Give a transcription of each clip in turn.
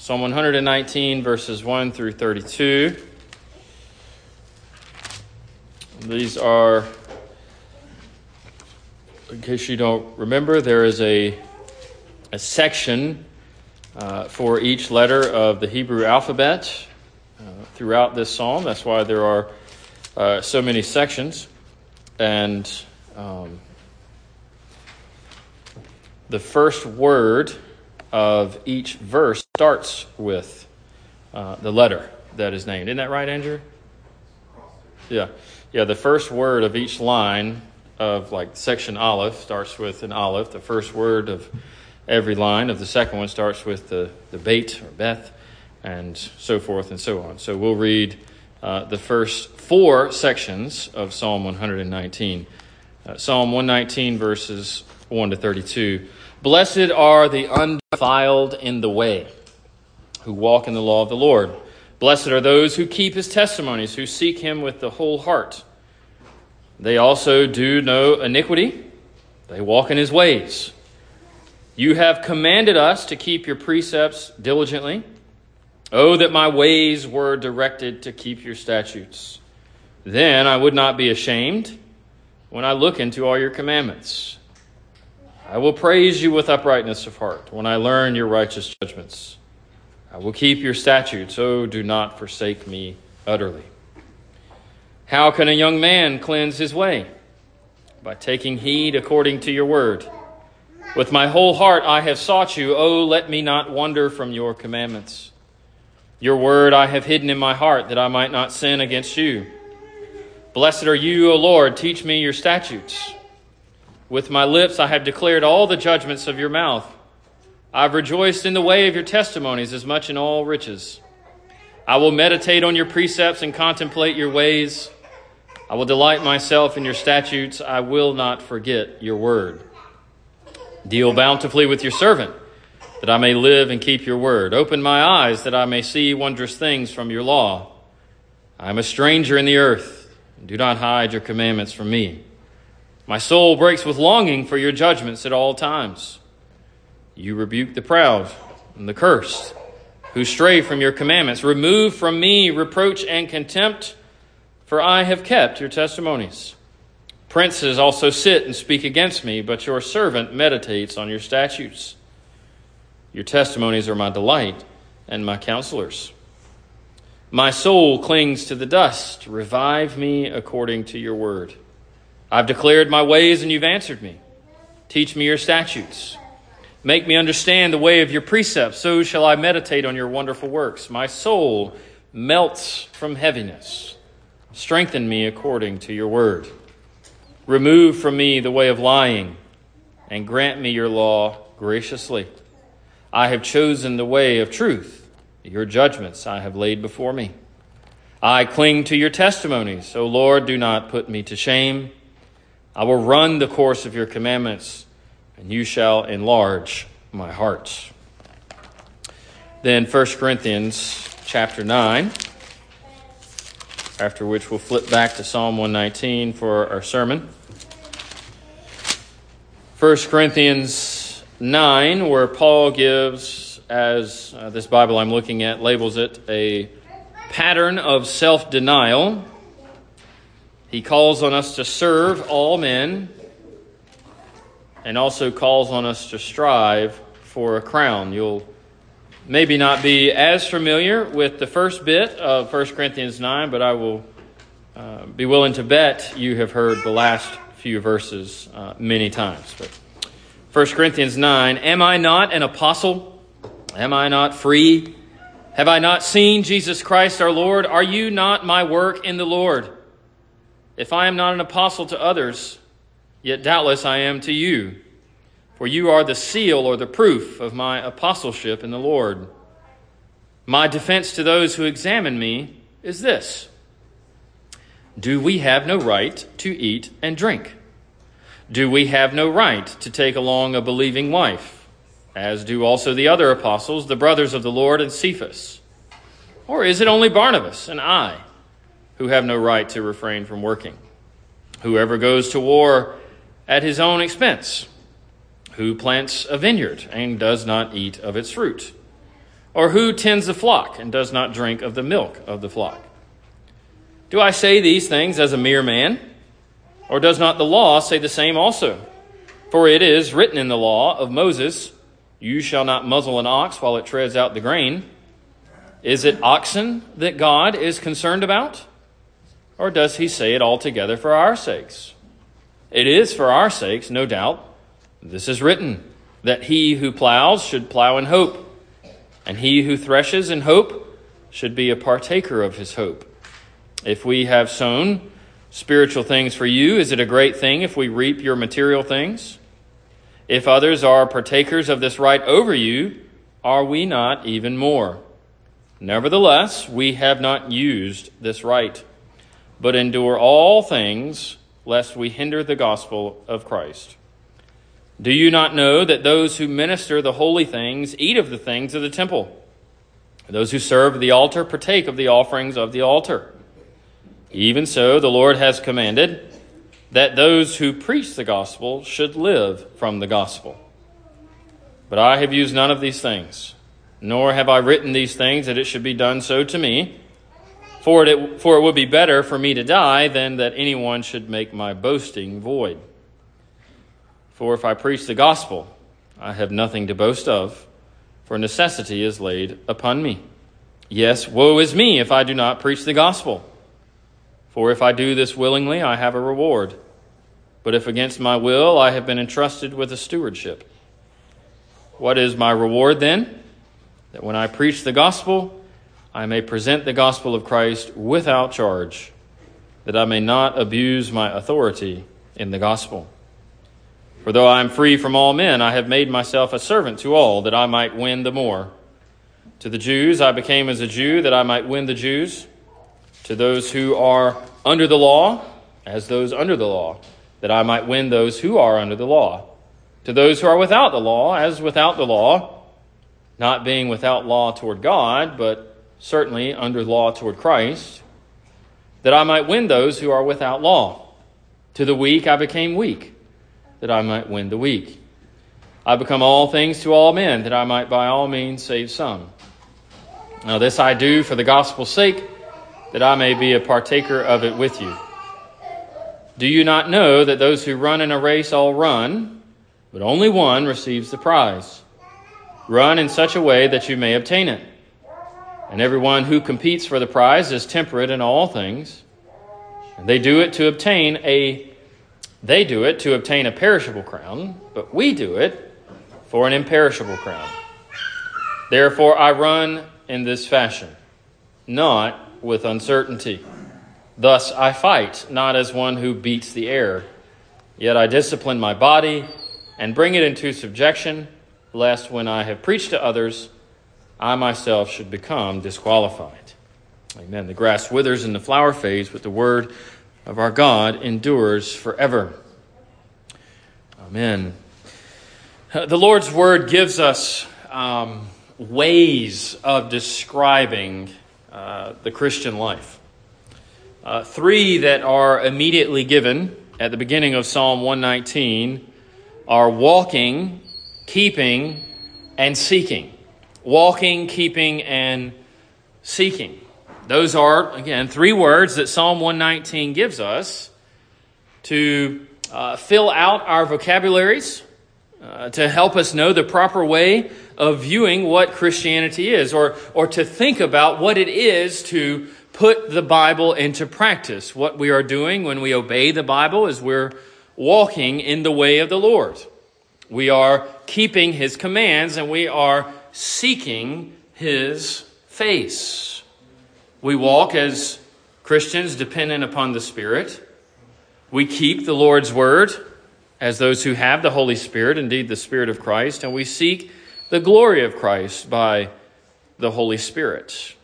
Psalm 119, verses 1 through 32. These are, in case you don't remember, there is a, a section uh, for each letter of the Hebrew alphabet uh, throughout this psalm. That's why there are uh, so many sections. And um, the first word of each verse starts with uh, the letter that is named. Isn't that right, Andrew? Yeah. Yeah, the first word of each line of like section Aleph starts with an Aleph. The first word of every line of the second one starts with the, the Beit or Beth, and so forth and so on. So we'll read uh, the first four sections of Psalm 119. Uh, Psalm 119, verses 1 to 32. Blessed are the undefiled in the way, who walk in the law of the Lord. Blessed are those who keep his testimonies, who seek him with the whole heart. They also do no iniquity, they walk in his ways. You have commanded us to keep your precepts diligently. Oh, that my ways were directed to keep your statutes. Then I would not be ashamed when I look into all your commandments. I will praise you with uprightness of heart when I learn your righteous judgments. I will keep your statutes, oh, do not forsake me utterly. How can a young man cleanse his way? By taking heed according to your word. With my whole heart I have sought you, oh, let me not wander from your commandments. Your word I have hidden in my heart that I might not sin against you. Blessed are you, O Lord, teach me your statutes. With my lips I have declared all the judgments of your mouth. I've rejoiced in the way of your testimonies as much in all riches. I will meditate on your precepts and contemplate your ways. I will delight myself in your statutes. I will not forget your word. Deal bountifully with your servant, that I may live and keep your word. Open my eyes, that I may see wondrous things from your law. I am a stranger in the earth, and do not hide your commandments from me. My soul breaks with longing for your judgments at all times. You rebuke the proud and the cursed, who stray from your commandments. Remove from me reproach and contempt, for I have kept your testimonies. Princes also sit and speak against me, but your servant meditates on your statutes. Your testimonies are my delight and my counselors. My soul clings to the dust. Revive me according to your word. I've declared my ways and you've answered me. Teach me your statutes. Make me understand the way of your precepts. So shall I meditate on your wonderful works. My soul melts from heaviness. Strengthen me according to your word. Remove from me the way of lying and grant me your law graciously. I have chosen the way of truth. Your judgments I have laid before me. I cling to your testimonies. O Lord, do not put me to shame. I will run the course of your commandments, and you shall enlarge my heart. Then 1 Corinthians chapter 9, after which we'll flip back to Psalm 119 for our sermon. 1 Corinthians 9, where Paul gives, as uh, this Bible I'm looking at labels it, a pattern of self denial he calls on us to serve all men and also calls on us to strive for a crown. You'll maybe not be as familiar with the first bit of 1 Corinthians 9, but I will uh, be willing to bet you have heard the last few verses uh, many times. But 1 Corinthians 9 Am I not an apostle? Am I not free? Have I not seen Jesus Christ our Lord? Are you not my work in the Lord? If I am not an apostle to others, yet doubtless I am to you, for you are the seal or the proof of my apostleship in the Lord. My defense to those who examine me is this Do we have no right to eat and drink? Do we have no right to take along a believing wife, as do also the other apostles, the brothers of the Lord, and Cephas? Or is it only Barnabas and I? who have no right to refrain from working. Whoever goes to war at his own expense, who plants a vineyard and does not eat of its fruit. Or who tends the flock and does not drink of the milk of the flock? Do I say these things as a mere man? Or does not the law say the same also? For it is written in the law of Moses, You shall not muzzle an ox while it treads out the grain. Is it oxen that God is concerned about? Or does he say it altogether for our sakes? It is for our sakes, no doubt. This is written that he who plows should plow in hope, and he who threshes in hope should be a partaker of his hope. If we have sown spiritual things for you, is it a great thing if we reap your material things? If others are partakers of this right over you, are we not even more? Nevertheless, we have not used this right, but endure all things, lest we hinder the gospel of Christ. Do you not know that those who minister the holy things eat of the things of the temple? Those who serve the altar partake of the offerings of the altar. Even so, the Lord has commanded that those who preach the gospel should live from the gospel. But I have used none of these things, nor have I written these things that it should be done so to me. For it, for it would be better for me to die than that anyone should make my boasting void. For if I preach the gospel, I have nothing to boast of, for necessity is laid upon me. Yes, woe is me if I do not preach the gospel. For if I do this willingly, I have a reward. But if against my will, I have been entrusted with a stewardship. What is my reward then? That when I preach the gospel, I may present the gospel of Christ without charge, that I may not abuse my authority in the gospel. For though I am free from all men, I have made myself a servant to all, that I might win the more. To the Jews I became as a Jew, that I might win the Jews. To those who are under the law, as those under the law, that I might win those who are under the law. To those who are without the law, as without the law, not being without law toward God, but certainly under law toward Christ, that I might win those who are without law. To the weak I became weak that I might win the weak. I become all things to all men, that I might by all means save some. Now, this I do for the gospel's sake, that I may be a partaker of it with you. Do you not know that those who run in a race all run, but only one receives the prize? Run in such a way that you may obtain it. And everyone who competes for the prize is temperate in all things. And they do it to obtain a they do it to obtain a perishable crown, but we do it for an imperishable crown. Therefore, I run in this fashion, not with uncertainty. Thus, I fight, not as one who beats the air. Yet I discipline my body and bring it into subjection, lest when I have preached to others, I myself should become disqualified. Amen. The grass withers and the flower fades, but the word of our God endures forever. Amen. The Lord's Word gives us um, ways of describing uh, the Christian life. Uh, three that are immediately given at the beginning of Psalm 119 are walking, keeping, and seeking. Walking, keeping, and seeking. Those are, again, three words that Psalm 119 gives us to uh, fill out our vocabularies, uh, to help us know the proper way of viewing what Christianity is, or, or to think about what it is to put the Bible into practice. What we are doing when we obey the Bible is we're walking in the way of the Lord. We are keeping His commands and we are seeking His face. We walk as Christians dependent upon the Spirit. We keep the Lord's word as those who have the Holy Spirit, indeed the Spirit of Christ, and we seek the glory of Christ by the Holy Spirit.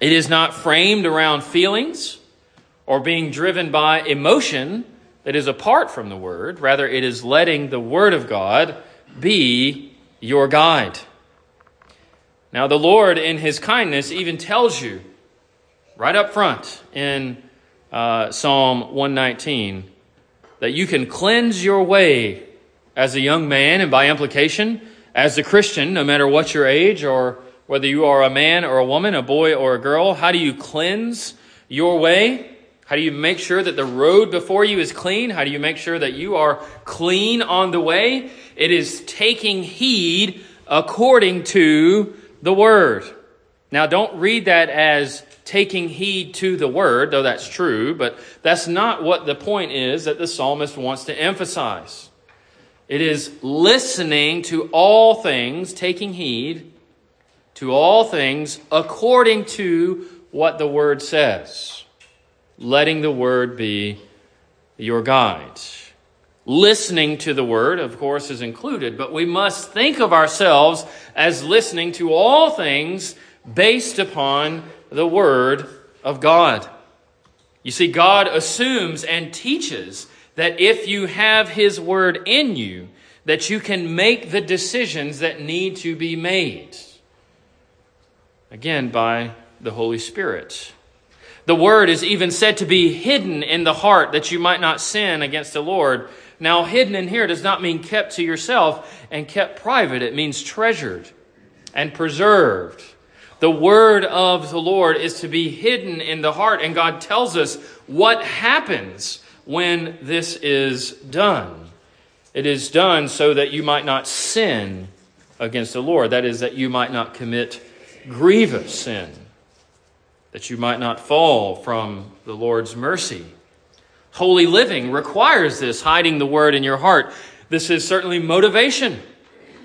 It is not framed around feelings or being driven by emotion that is apart from the Word. Rather, it is letting the Word of God be your guide. Now, the Lord, in His kindness, even tells you right up front in uh, Psalm 119 that you can cleanse your way as a young man and by implication as a Christian, no matter what your age or whether you are a man or a woman, a boy or a girl, how do you cleanse your way? How do you make sure that the road before you is clean? How do you make sure that you are clean on the way? It is taking heed according to the word. Now, don't read that as taking heed to the word, though that's true, but that's not what the point is that the psalmist wants to emphasize. It is listening to all things, taking heed to all things according to what the word says, letting the word be your guide. Listening to the word, of course, is included, but we must think of ourselves as listening to all things based upon the word of God. You see, God assumes and teaches that if you have his word in you, that you can make the decisions that need to be made. Again, by the Holy Spirit. The word is even said to be hidden in the heart that you might not sin against the Lord. Now, hidden in here does not mean kept to yourself and kept private, it means treasured and preserved. The word of the Lord is to be hidden in the heart, and God tells us what happens when this is done. It is done so that you might not sin against the Lord. That is, that you might not commit grievous sin, that you might not fall from the Lord's mercy. Holy living requires this, hiding the word in your heart. This is certainly motivation.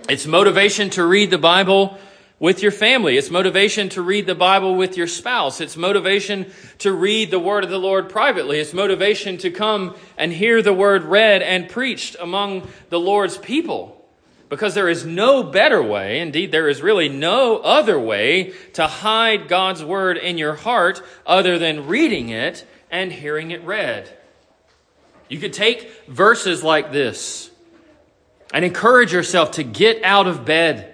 It's motivation to read the Bible with your family. It's motivation to read the Bible with your spouse. It's motivation to read the word of the Lord privately. It's motivation to come and hear the word read and preached among the Lord's people. Because there is no better way, indeed, there is really no other way to hide God's word in your heart other than reading it and hearing it read. You could take verses like this and encourage yourself to get out of bed,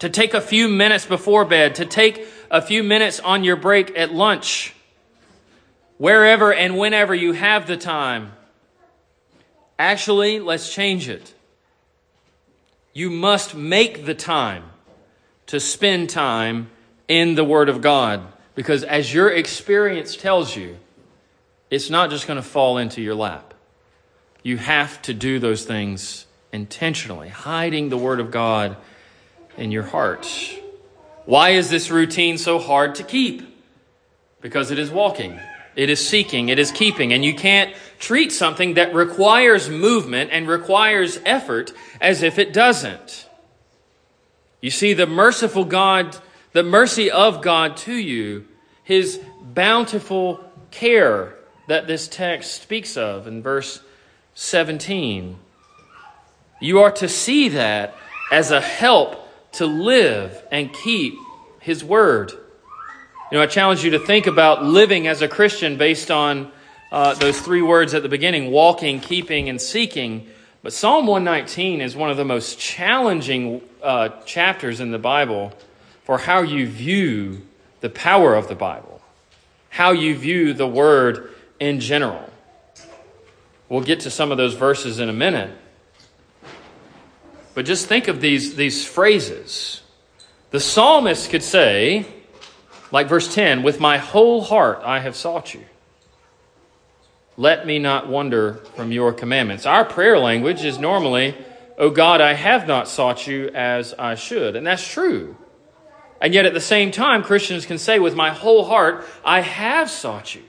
to take a few minutes before bed, to take a few minutes on your break at lunch, wherever and whenever you have the time. Actually, let's change it. You must make the time to spend time in the Word of God because, as your experience tells you, it's not just going to fall into your lap you have to do those things intentionally, hiding the Word of God in your heart. Why is this routine so hard to keep? Because it is walking, it is seeking, it is keeping, and you can't treat something that requires movement and requires effort as if it doesn't. You see, the merciful God, the mercy of God to you, His bountiful care that this text speaks of in verse 17. You are to see that as a help to live and keep His Word. You know, I challenge you to think about living as a Christian based on uh, those three words at the beginning walking, keeping, and seeking. But Psalm 119 is one of the most challenging uh, chapters in the Bible for how you view the power of the Bible, how you view the Word in general. We'll get to some of those verses in a minute. But just think of these, these phrases. The psalmist could say, like verse 10, with my whole heart I have sought you. Let me not wander from your commandments. Our prayer language is normally, Oh God, I have not sought you as I should. And that's true. And yet at the same time, Christians can say, with my whole heart, I have sought you.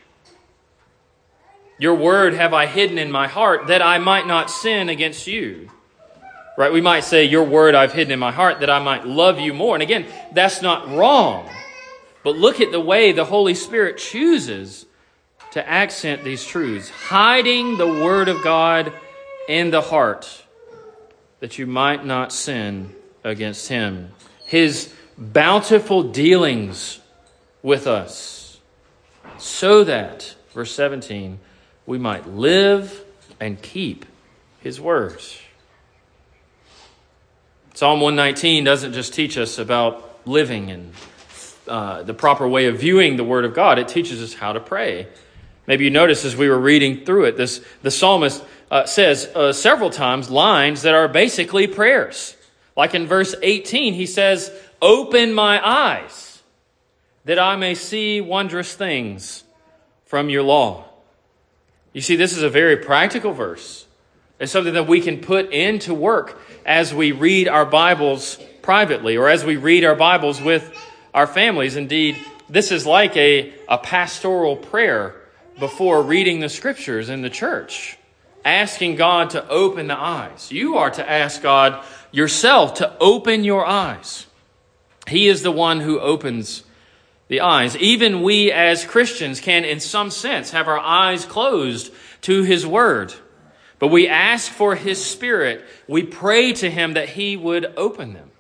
Your word have I hidden in my heart that I might not sin against you. Right? We might say, Your word I've hidden in my heart that I might love you more. And again, that's not wrong. But look at the way the Holy Spirit chooses to accent these truths, hiding the word of God in the heart that you might not sin against him. His bountiful dealings with us, so that, verse 17, we might live and keep his words. Psalm 119 doesn't just teach us about living and uh, the proper way of viewing the Word of God, it teaches us how to pray. Maybe you noticed as we were reading through it, this, the psalmist uh, says uh, several times lines that are basically prayers. Like in verse 18, he says, Open my eyes that I may see wondrous things from your law. You see, this is a very practical verse. It's something that we can put into work as we read our Bibles privately or as we read our Bibles with our families. Indeed, this is like a, a pastoral prayer before reading the scriptures in the church, asking God to open the eyes. You are to ask God yourself to open your eyes. He is the one who opens the eyes. Even we as Christians can, in some sense, have our eyes closed to His Word. But we ask for His Spirit. We pray to Him that He would open them.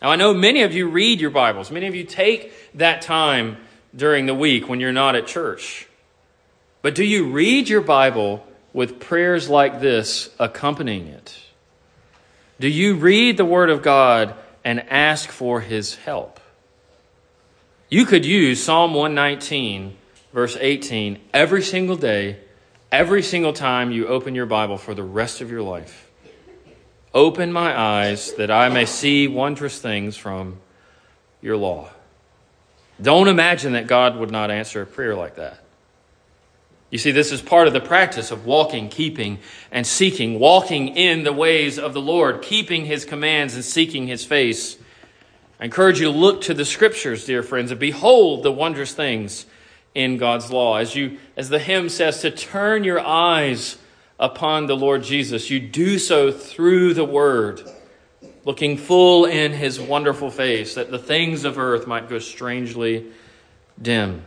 Now, I know many of you read your Bibles. Many of you take that time during the week when you're not at church. But do you read your Bible with prayers like this accompanying it? Do you read the Word of God and ask for His help? You could use Psalm 119, verse 18, every single day, every single time you open your Bible for the rest of your life. Open my eyes that I may see wondrous things from your law. Don't imagine that God would not answer a prayer like that. You see, this is part of the practice of walking, keeping, and seeking, walking in the ways of the Lord, keeping his commands and seeking his face. I encourage you to look to the scriptures, dear friends, and behold the wondrous things in God's law. As you as the hymn says, to turn your eyes upon the Lord Jesus. You do so through the Word, looking full in His wonderful face, that the things of earth might go strangely dim.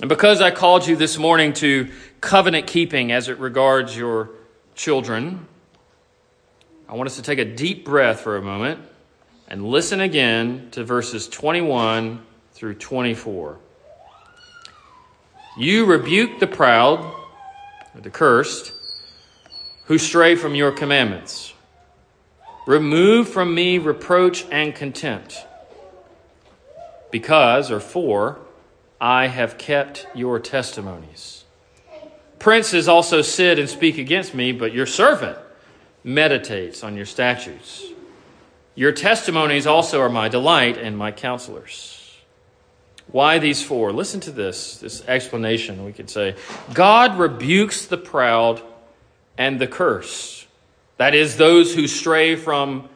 And because I called you this morning to covenant keeping as it regards your children, I want us to take a deep breath for a moment and listen again to verses 21 through 24. You rebuke the proud the cursed, who stray from your commandments. Remove from me reproach and contempt, because, or for, I have kept your testimonies. Princes also sit and speak against me, but your servant meditates on your statutes. Your testimonies also are my delight and my counselors. Why these four? Listen to this, this explanation. We could say God rebukes the proud and the curse. That is, those who stray from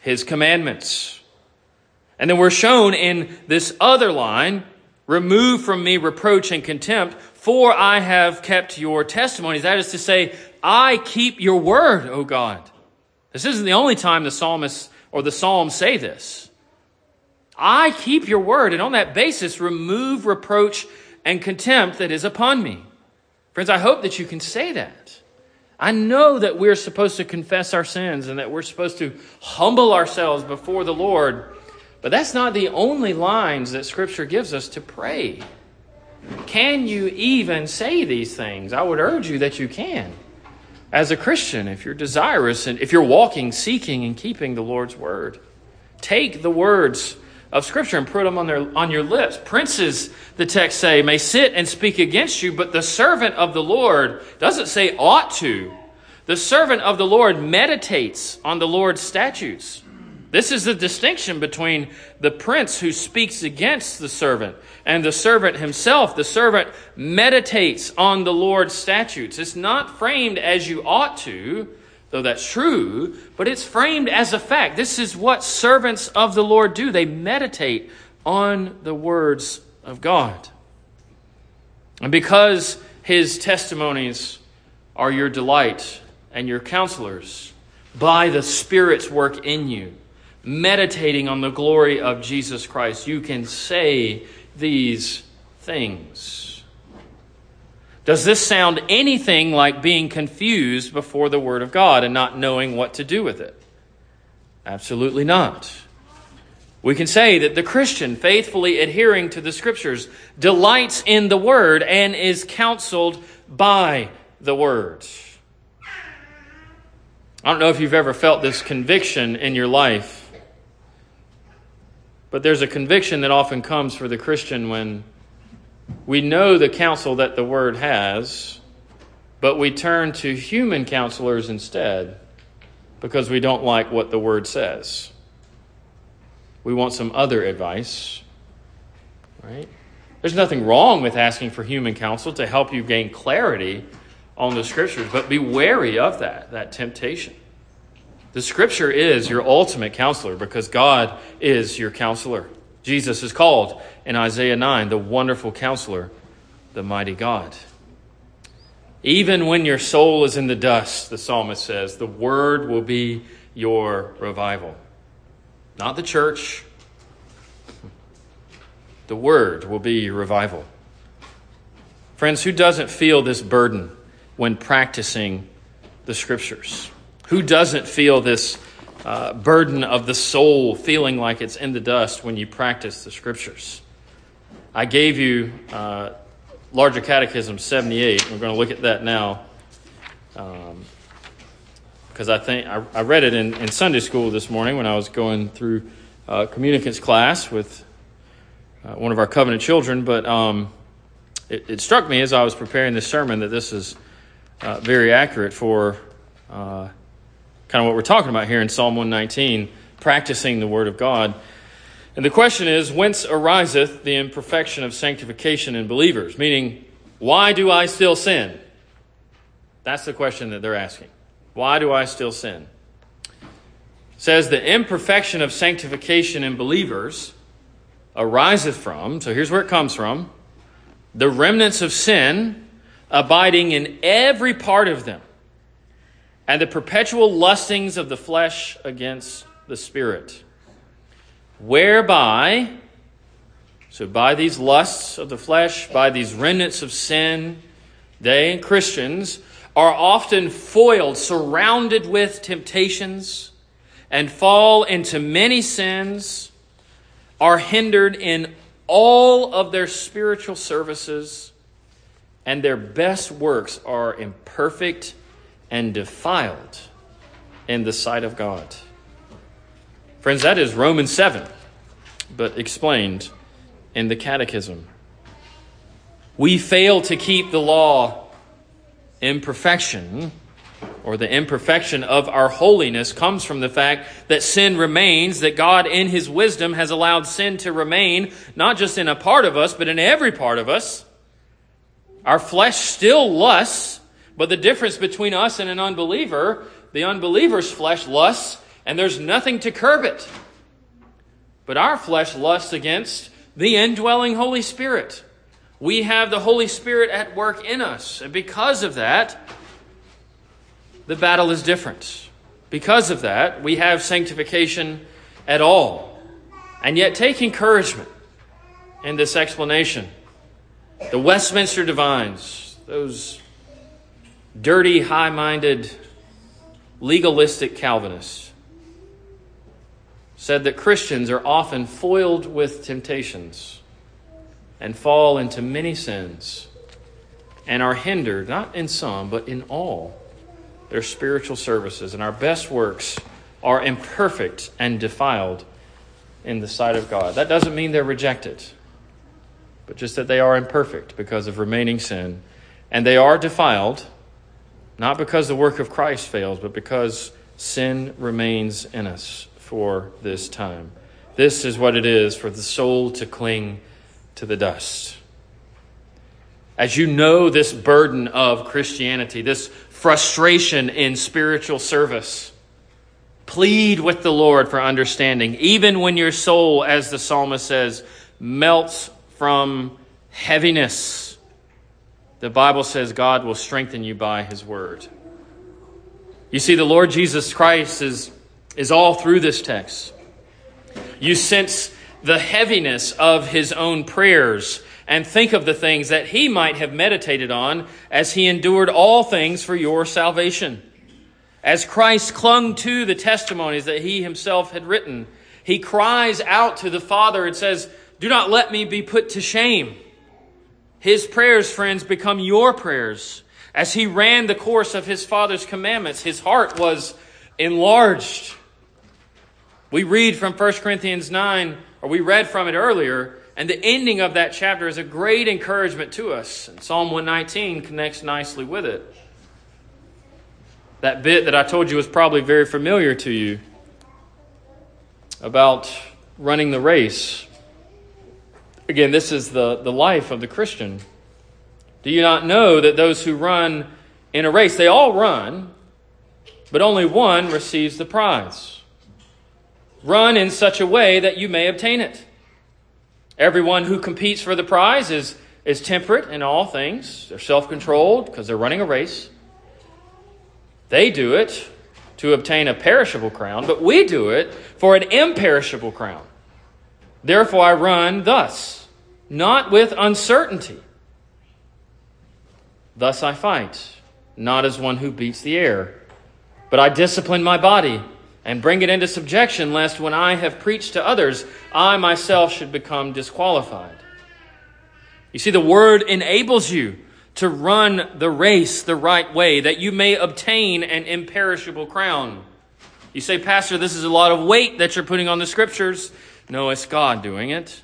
his commandments. And then we're shown in this other line remove from me reproach and contempt, for I have kept your testimonies. That is to say, I keep your word, O God. This isn't the only time the psalmist or the psalms say this. I keep your word, and on that basis, remove reproach and contempt that is upon me. Friends, I hope that you can say that. I know that we're supposed to confess our sins and that we're supposed to humble ourselves before the Lord, but that's not the only lines that Scripture gives us to pray. Can you even say these things? I would urge you that you can. As a Christian, if you're desirous and if you're walking, seeking, and keeping the Lord's word, take the words of Scripture and put them on, their, on your lips. Princes, the text say, may sit and speak against you, but the servant of the Lord doesn't say ought to. The servant of the Lord meditates on the Lord's statutes. This is the distinction between the prince who speaks against the servant and the servant himself. The servant meditates on the Lord's statutes. It's not framed as you ought to, though that's true, but it's framed as a fact. This is what servants of the Lord do. They meditate on the words of God. And because his testimonies are your delight and your counselors, by the Spirit's work in you, meditating on the glory of Jesus Christ, you can say these things. Does this sound anything like being confused before the Word of God and not knowing what to do with it? Absolutely not. We can say that the Christian, faithfully adhering to the Scriptures, delights in the Word and is counseled by the Word. I don't know if you've ever felt this conviction in your life, but there's a conviction that often comes for the Christian when we know the counsel that the Word has, but we turn to human counselors instead because we don't like what the Word says. we want some other advice, right? There's nothing wrong with asking for human counsel to help you gain clarity on the scriptures, but be wary of that, that temptation. The scripture is your ultimate counselor because God is your counselor. Jesus is called in Isaiah 9 the wonderful counselor, the mighty God. Even when your soul is in the dust, the psalmist says, the word will be your revival. Not the church. The word will be your revival. Friends, who doesn't feel this burden when practicing the scriptures? Who doesn't feel this uh, burden of the soul feeling like it's in the dust when you practice the scriptures? I gave you uh, Larger Catechism 78. We're going to look at that now. Because um, I think I, I, read it in, in Sunday school this morning when I was going through uh, communicants class with uh, one of our covenant children. But um, it, it, struck me as I was preparing this sermon that this is uh, very accurate for uh, kind of what we're talking about here in Psalm 119, practicing the Word of God. And the question is, whence ariseth the imperfection of sanctification in believers? Meaning, why do I still sin? That's the question that they're asking. Why do I still sin? It says the imperfection of sanctification in believers ariseth from, so here's where it comes from, the remnants of sin abiding in every part of them and the perpetual lustings of the flesh against the spirit, whereby, so by these lusts of the flesh, by these remnants of sin, they, Christians, are often foiled, surrounded with temptations, and fall into many sins, are hindered in all of their spiritual services, and their best works are imperfect and defiled in the sight of God. Friends, that is Romans 7, but explained in the Catechism. We fail to keep the law in perfection, or the imperfection of our holiness comes from the fact that sin remains, that God, in His wisdom, has allowed sin to remain, not just in a part of us, but in every part of us. Our flesh still lusts but the difference between us and an unbeliever, the unbeliever's flesh lusts, and there's nothing to curb it. But our flesh lusts against the indwelling Holy Spirit. We have the Holy Spirit at work in us. And because of that, the battle is different. Because of that, we have sanctification at all. And yet, take encouragement in this explanation. The Westminster Divines, those dirty, high minded, legalistic Calvinists said that Christians are often foiled with temptations and fall into many sins and are hindered, not in some, but in all their spiritual services. And our best works are imperfect and defiled in the sight of God. That doesn't mean they're rejected, but just that they are imperfect because of remaining sin. And they are defiled not because the work of Christ fails, but because sin remains in us for this time. This is what it is for the soul to cling to the dust. As you know this burden of Christianity, this frustration in spiritual service, plead with the Lord for understanding, even when your soul, as the psalmist says, melts from heaviness the Bible says God will strengthen you by his word. You see, the Lord Jesus Christ is, is all through this text. You sense the heaviness of his own prayers and think of the things that he might have meditated on as he endured all things for your salvation. As Christ clung to the testimonies that he himself had written, he cries out to the Father and says, Do not let me be put to shame. His prayers, friends, become your prayers. As he ran the course of his Father's commandments, his heart was enlarged. We read from 1 Corinthians 9, or we read from it earlier, and the ending of that chapter is a great encouragement to us. And Psalm 119 connects nicely with it. That bit that I told you was probably very familiar to you about running the race. Again, this is the, the life of the Christian. Do you not know that those who run in a race, they all run, but only one receives the prize? Run in such a way that you may obtain it. Everyone who competes for the prize is, is temperate in all things. They're self controlled because they're running a race. They do it to obtain a perishable crown, but we do it for an imperishable crown. Therefore, I run thus, not with uncertainty. Thus I fight, not as one who beats the air, but I discipline my body and bring it into subjection, lest when I have preached to others, I myself should become disqualified. You see, the word enables you to run the race the right way, that you may obtain an imperishable crown. You say, Pastor, this is a lot of weight that you're putting on the scriptures. No, it's God doing it.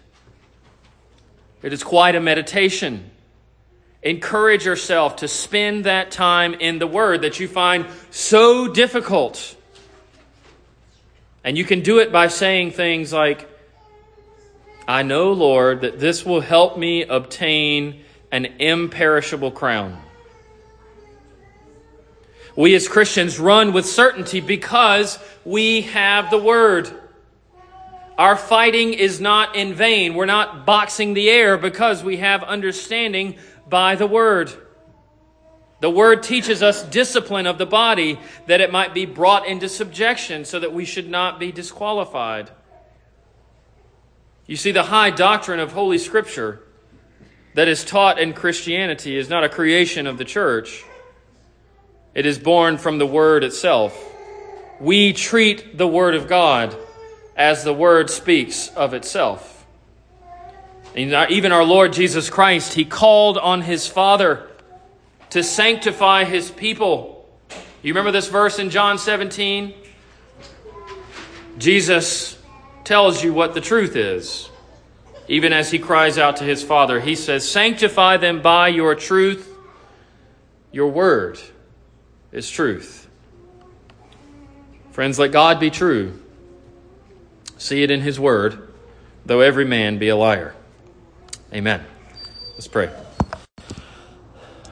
It is quite a meditation. Encourage yourself to spend that time in the Word that you find so difficult. And you can do it by saying things like, I know, Lord, that this will help me obtain an imperishable crown. We as Christians run with certainty because we have the Word. Our fighting is not in vain. We're not boxing the air because we have understanding by the Word. The Word teaches us discipline of the body that it might be brought into subjection so that we should not be disqualified. You see, the high doctrine of Holy Scripture that is taught in Christianity is not a creation of the church, it is born from the Word itself. We treat the Word of God as the Word speaks of itself. even our Lord Jesus Christ, He called on His Father to sanctify His people. You remember this verse in John 17? Jesus tells you what the truth is even as he cries out to his Father. He says, Sanctify them by your truth. Your word is truth. Friends, let God be true. See it in his word, though every man be a liar. Amen. Let's pray.